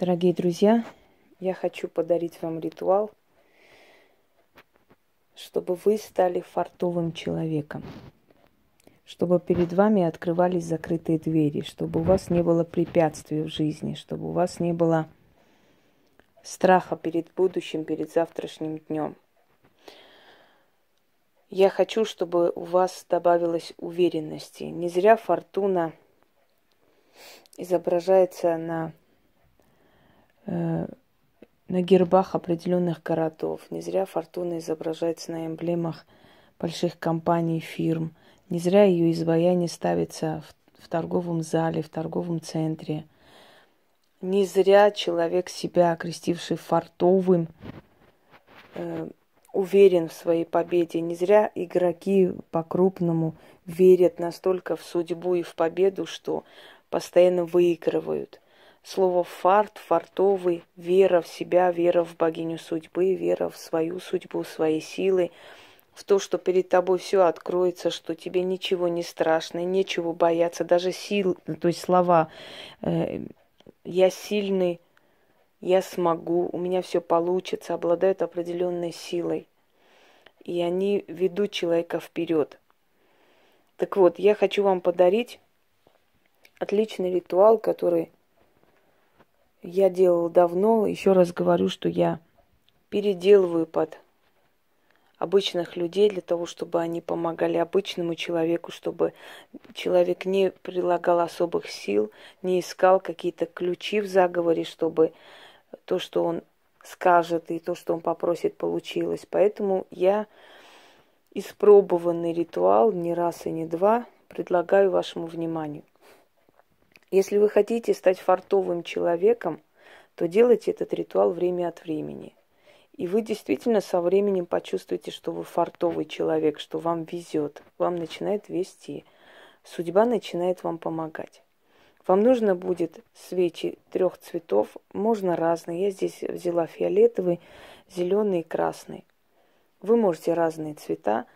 Дорогие друзья, я хочу подарить вам ритуал, чтобы вы стали фартовым человеком, чтобы перед вами открывались закрытые двери, чтобы у вас не было препятствий в жизни, чтобы у вас не было страха перед будущим, перед завтрашним днем. Я хочу, чтобы у вас добавилось уверенности. Не зря фортуна изображается на на гербах определенных городов. Не зря фортуна изображается на эмблемах больших компаний, фирм. Не зря ее изваяние ставится в, в торговом зале, в торговом центре. Не зря человек себя, окрестивший фартовым, э, уверен в своей победе. Не зря игроки по-крупному верят настолько в судьбу и в победу, что постоянно выигрывают – Слово «фарт», «фартовый», вера в себя, вера в богиню судьбы, вера в свою судьбу, свои силы, в то, что перед тобой все откроется, что тебе ничего не страшно, нечего бояться, даже сил, то есть слова э, «я сильный», «я смогу», «у меня все получится», обладают определенной силой. И они ведут человека вперед. Так вот, я хочу вам подарить отличный ритуал, который я делала давно. Еще раз говорю, что я переделываю под обычных людей для того, чтобы они помогали обычному человеку, чтобы человек не прилагал особых сил, не искал какие-то ключи в заговоре, чтобы то, что он скажет и то, что он попросит, получилось. Поэтому я испробованный ритуал не раз и не два предлагаю вашему вниманию. Если вы хотите стать фартовым человеком, то делайте этот ритуал время от времени. И вы действительно со временем почувствуете, что вы фартовый человек, что вам везет, вам начинает вести, судьба начинает вам помогать. Вам нужно будет свечи трех цветов, можно разные. Я здесь взяла фиолетовый, зеленый и красный. Вы можете разные цвета.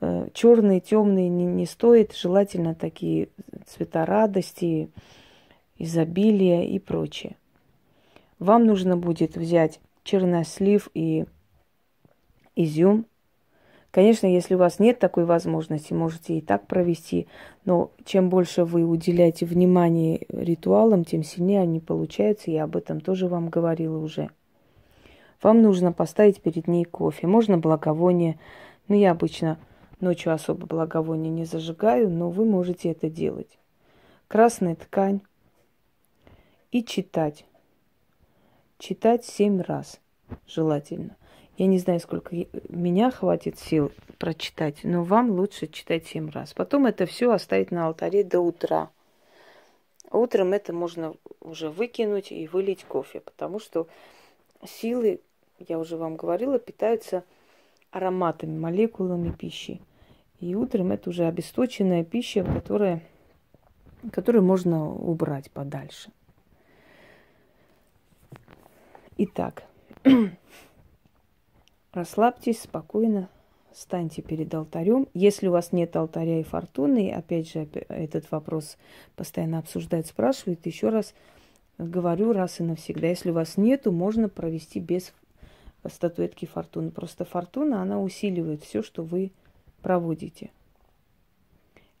Э, Черные, темные не, не стоит. Желательно такие цвета радости, изобилия и прочее. Вам нужно будет взять чернослив и изюм. Конечно, если у вас нет такой возможности, можете и так провести, но чем больше вы уделяете внимания ритуалам, тем сильнее они получаются. Я об этом тоже вам говорила уже. Вам нужно поставить перед ней кофе. Можно благовоние, но я обычно ночью особо благовоние не зажигаю, но вы можете это делать. Красная ткань, и читать. Читать семь раз желательно. Я не знаю, сколько меня хватит сил прочитать, но вам лучше читать семь раз. Потом это все оставить на алтаре до утра. Утром это можно уже выкинуть и вылить кофе, потому что силы, я уже вам говорила, питаются ароматами, молекулами пищи. И утром это уже обесточенная пища, которая, которую можно убрать подальше. Итак, расслабьтесь спокойно, станьте перед алтарем. Если у вас нет алтаря и фортуны, опять же, этот вопрос постоянно обсуждают, спрашивают, еще раз говорю раз и навсегда. Если у вас нету, можно провести без статуэтки фортуны. Просто фортуна, она усиливает все, что вы проводите.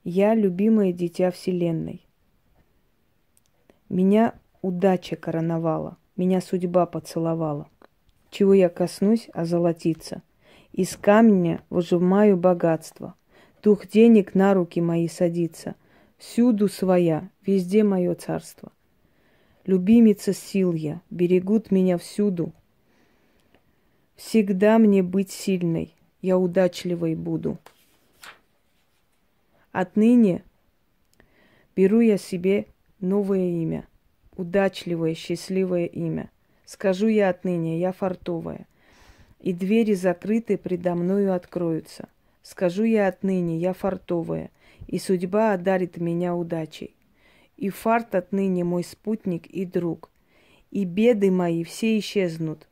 Я любимое дитя Вселенной. Меня удача короновала – меня судьба поцеловала. Чего я коснусь, озолотиться. Из камня выжимаю богатство. Дух денег на руки мои садится. Всюду своя, везде мое царство. Любимица сил я, берегут меня всюду. Всегда мне быть сильной, я удачливой буду. Отныне беру я себе новое имя – удачливое, счастливое имя. Скажу я отныне, я фартовая. И двери закрыты предо мною откроются. Скажу я отныне, я фартовая, и судьба одарит меня удачей. И фарт отныне мой спутник и друг. И беды мои все исчезнут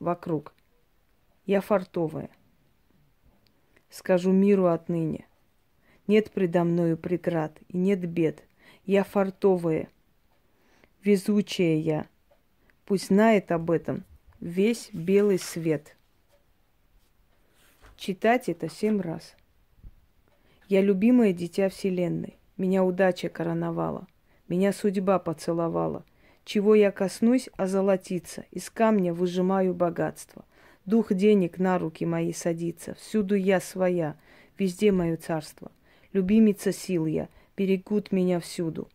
вокруг. Я фартовая. Скажу миру отныне. Нет предо мною преград и нет бед. Я фартовая, везучая я, Пусть знает об этом весь белый свет. Читать это семь раз. Я любимое дитя Вселенной. Меня удача короновала. Меня судьба поцеловала. Чего я коснусь, озолотиться. Из камня выжимаю богатство. Дух денег на руки мои садится. Всюду я своя, везде мое царство. Любимица сил я, берегут меня всюду.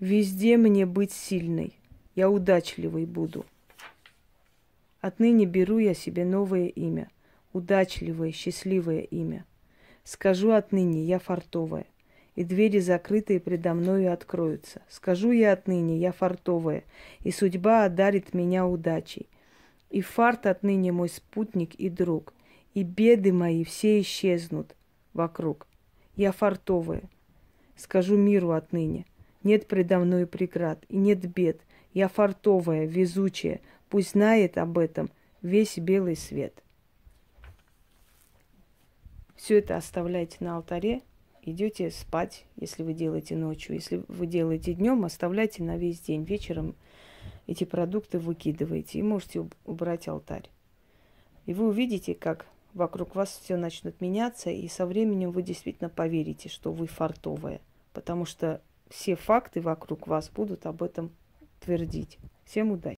Везде мне быть сильной, я удачливой буду. Отныне беру я себе новое имя, удачливое, счастливое имя. Скажу отныне, я фартовая, и двери закрытые предо мною откроются. Скажу я отныне, я фартовая, и судьба одарит меня удачей. И фарт отныне мой спутник и друг, и беды мои все исчезнут вокруг. Я фартовая. Скажу миру отныне, нет предо мной преград, и нет бед, я фартовая, везучая. Пусть знает об этом весь белый свет. Все это оставляйте на алтаре, идете спать, если вы делаете ночью. Если вы делаете днем, оставляйте на весь день. Вечером эти продукты выкидываете и можете убрать алтарь. И вы увидите, как вокруг вас все начнет меняться, и со временем вы действительно поверите, что вы фартовая, потому что все факты вокруг вас будут об этом твердить. Всем удачи!